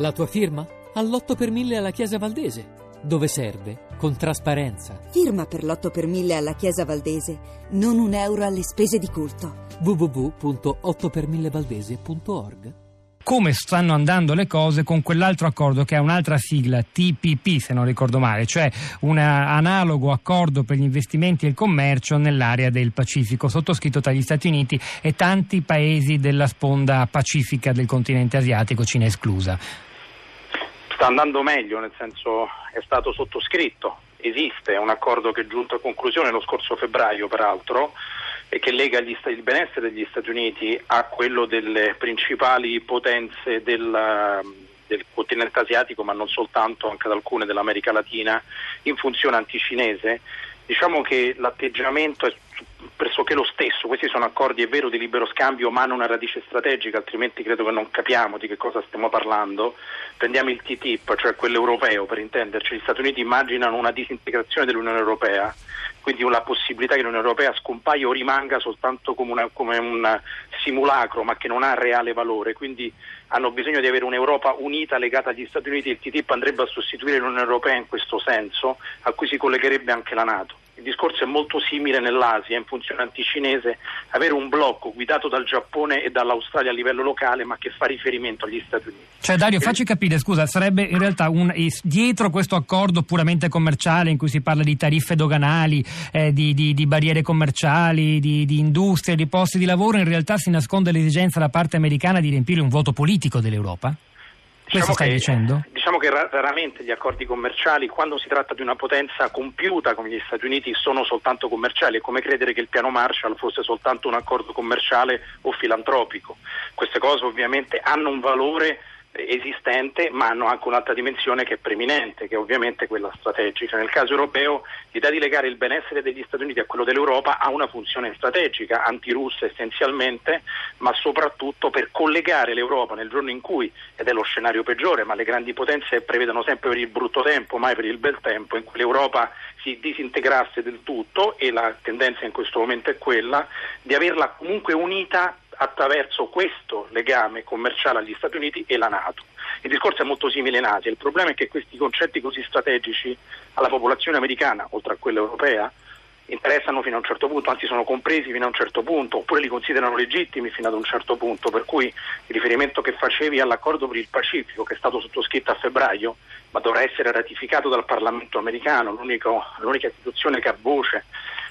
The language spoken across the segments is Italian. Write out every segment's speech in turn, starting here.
La tua firma? All'8 per 1000 alla Chiesa Valdese. Dove serve? Con trasparenza. Firma per l'8 per 1000 alla Chiesa Valdese. Non un euro alle spese di culto. www.8per1000valdese.org come stanno andando le cose con quell'altro accordo che ha un'altra sigla, TPP se non ricordo male, cioè un analogo accordo per gli investimenti e il commercio nell'area del Pacifico, sottoscritto tra gli Stati Uniti e tanti paesi della sponda pacifica del continente asiatico, Cina esclusa. Sta andando meglio, nel senso è stato sottoscritto, esiste un accordo che è giunto a conclusione lo scorso febbraio peraltro e che lega il benessere degli Stati Uniti a quello delle principali potenze del, del continente asiatico, ma non soltanto, anche ad alcune dell'America Latina, in funzione anticinese. Diciamo che l'atteggiamento è pressoché lo stesso, questi sono accordi, è vero, di libero scambio, ma hanno una radice strategica, altrimenti credo che non capiamo di che cosa stiamo parlando. Prendiamo il TTIP, cioè quello europeo per intenderci, gli Stati Uniti immaginano una disintegrazione dell'Unione Europea quindi la possibilità che l'Unione Europea scompaia o rimanga soltanto come, una, come, un simulacro ma che non ha reale valore, quindi hanno bisogno di avere un'Europa unita legata agli Stati Uniti, il TTIP andrebbe a sostituire l'Unione Europea in questo senso, a cui si collegherebbe anche la Nato. Il discorso è molto simile nell'Asia, in funzione anticinese, avere un blocco guidato dal Giappone e dall'Australia a livello locale, ma che fa riferimento agli Stati Uniti. Cioè, Dario, facci capire, scusa, sarebbe in realtà un, dietro questo accordo puramente commerciale in cui si parla di tariffe doganali, eh, di, di, di, barriere commerciali, di, di industrie, di posti di lavoro, in realtà si nasconde l'esigenza da parte americana di riempire un vuoto politico dell'Europa? Diciamo stai che, dicendo? Diciamo che raramente gli accordi commerciali, quando si tratta di una potenza compiuta come gli Stati Uniti, sono soltanto commerciali. È come credere che il piano Marshall fosse soltanto un accordo commerciale o filantropico. Queste cose ovviamente hanno un valore esistente, ma hanno anche un'altra dimensione che è preminente, che è ovviamente quella strategica. Nel caso europeo l'idea di legare il benessere degli Stati Uniti a quello dell'Europa ha una funzione strategica, antirussa essenzialmente, ma soprattutto per collegare l'Europa nel giorno in cui, ed è lo scenario peggiore, ma le grandi potenze prevedono sempre per il brutto tempo, mai per il bel tempo, in cui l'Europa si disintegrasse del tutto e la tendenza in questo momento è quella di averla comunque unita attraverso questo legame commerciale agli Stati Uniti e la Nato. Il discorso è molto simile in Asia, il problema è che questi concetti così strategici alla popolazione americana, oltre a quella europea, interessano fino a un certo punto, anzi sono compresi fino a un certo punto, oppure li considerano legittimi fino ad un certo punto, per cui il riferimento che facevi all'accordo per il Pacifico, che è stato sottoscritto a febbraio, ma dovrà essere ratificato dal Parlamento americano, l'unica istituzione che ha voce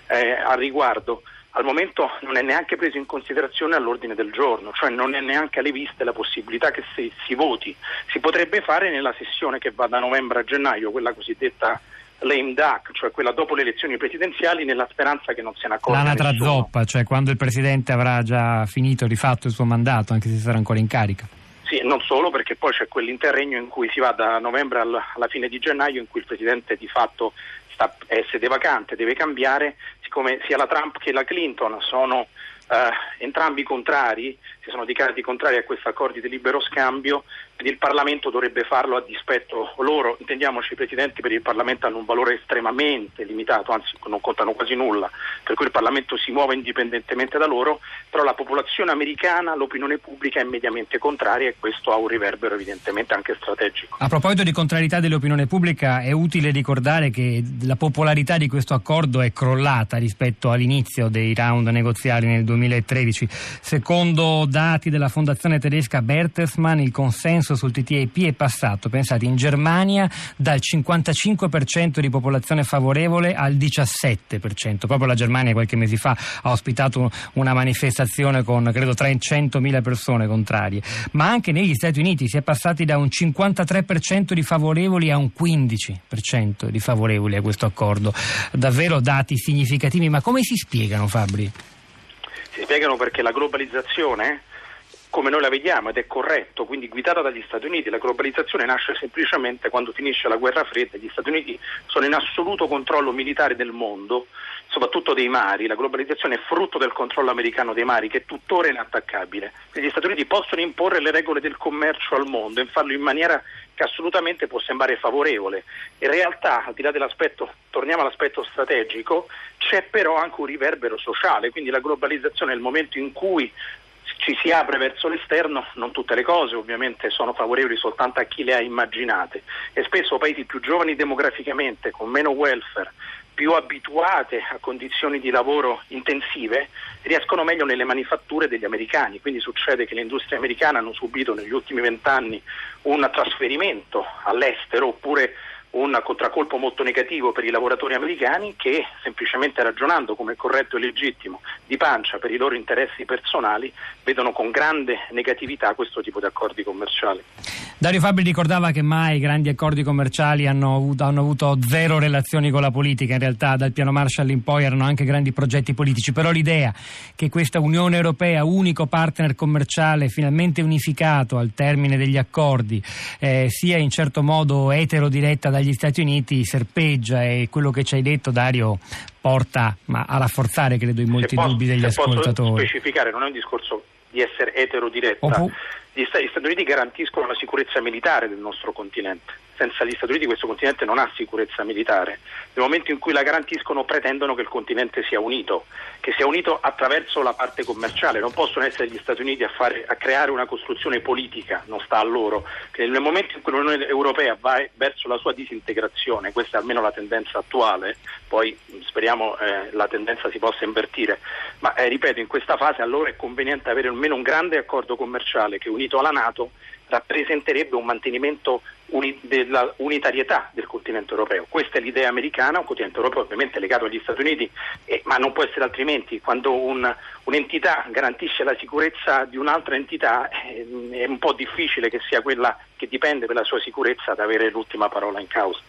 eh, al riguardo, al momento non è neanche preso in considerazione all'ordine del giorno, cioè non è neanche alle viste la possibilità che si, si voti. Si potrebbe fare nella sessione che va da novembre a gennaio, quella cosiddetta lame duck, cioè quella dopo le elezioni presidenziali, nella speranza che non se ne accorga L'anatra zoppa, cioè quando il Presidente avrà già finito, rifatto il suo mandato, anche se sarà ancora in carica. Sì, non solo, perché poi c'è quell'interregno in cui si va da novembre alla fine di gennaio, in cui il Presidente di fatto sta, è sede vacante, deve cambiare, siccome sia la Trump che la Clinton sono eh, entrambi contrari, si sono dichiarati contrari a questi accordi di libero scambio, il Parlamento dovrebbe farlo a dispetto loro, intendiamoci i presidenti per il Parlamento hanno un valore estremamente limitato, anzi non contano quasi nulla, per cui il Parlamento si muove indipendentemente da loro, però la popolazione americana, l'opinione pubblica è mediamente contraria e questo ha un riverbero evidentemente anche strategico. A proposito di contrarietà dell'opinione pubblica, è utile ricordare che la popolarità di questo accordo è crollata rispetto all'inizio dei round negoziali nel 2013. Secondo dati della fondazione tedesca Bertelsmann, il consenso sul TTIP è passato, pensate, in Germania dal 55% di popolazione favorevole al 17%. Proprio la Germania qualche mese fa ha ospitato una manifestazione con credo 300.000 persone contrarie, ma anche negli Stati Uniti si è passati da un 53% di favorevoli a un 15% di favorevoli a questo accordo. Davvero dati significativi, ma come si spiegano Fabri? Si spiegano perché la globalizzazione come noi la vediamo ed è corretto, quindi guidata dagli Stati Uniti, la globalizzazione nasce semplicemente quando finisce la guerra fredda, gli Stati Uniti sono in assoluto controllo militare del mondo, soprattutto dei mari, la globalizzazione è frutto del controllo americano dei mari che è tuttora inattaccabile, gli Stati Uniti possono imporre le regole del commercio al mondo e farlo in maniera che assolutamente può sembrare favorevole. In realtà, al di là dell'aspetto, torniamo all'aspetto strategico, c'è però anche un riverbero sociale, quindi la globalizzazione è il momento in cui ci si apre verso l'esterno, non tutte le cose ovviamente sono favorevoli soltanto a chi le ha immaginate. E spesso paesi più giovani demograficamente, con meno welfare, più abituate a condizioni di lavoro intensive riescono meglio nelle manifatture degli americani, quindi succede che le industrie americane hanno subito negli ultimi vent'anni un trasferimento all'estero oppure un contraccolpo molto negativo per i lavoratori americani che semplicemente ragionando come corretto e legittimo di pancia per i loro interessi personali vedono con grande negatività questo tipo di accordi commerciali. Dario Fabri ricordava che mai i grandi accordi commerciali hanno avuto, hanno avuto, zero relazioni con la politica, in realtà dal piano Marshall in poi erano anche grandi progetti politici, però l'idea che questa Unione Europea, unico partner commerciale finalmente unificato al termine degli accordi, eh, sia in certo modo eterodiretta dagli Stati Uniti serpeggia e quello che ci hai detto Dario porta ma, a rafforzare credo i molti se dubbi degli ascoltatori. Posso specificare, non è un discorso di essere eterodiretta. Oh, gli Stati Uniti garantiscono la sicurezza militare del nostro continente senza gli Stati Uniti questo continente non ha sicurezza militare. Nel momento in cui la garantiscono pretendono che il continente sia unito, che sia unito attraverso la parte commerciale, non possono essere gli Stati Uniti a, fare, a creare una costruzione politica, non sta a loro. Che nel momento in cui l'Unione Europea va verso la sua disintegrazione, questa è almeno la tendenza attuale, poi speriamo eh, la tendenza si possa invertire, ma eh, ripeto, in questa fase allora è conveniente avere almeno un grande accordo commerciale che unito alla Nato rappresenterebbe un mantenimento uni- della unitarietà del continente europeo. Questa è l'idea americana, un continente europeo ovviamente legato agli Stati Uniti, eh, ma non può essere altrimenti. Quando un, un'entità garantisce la sicurezza di un'altra entità eh, è un po' difficile che sia quella che dipende per la sua sicurezza ad avere l'ultima parola in causa.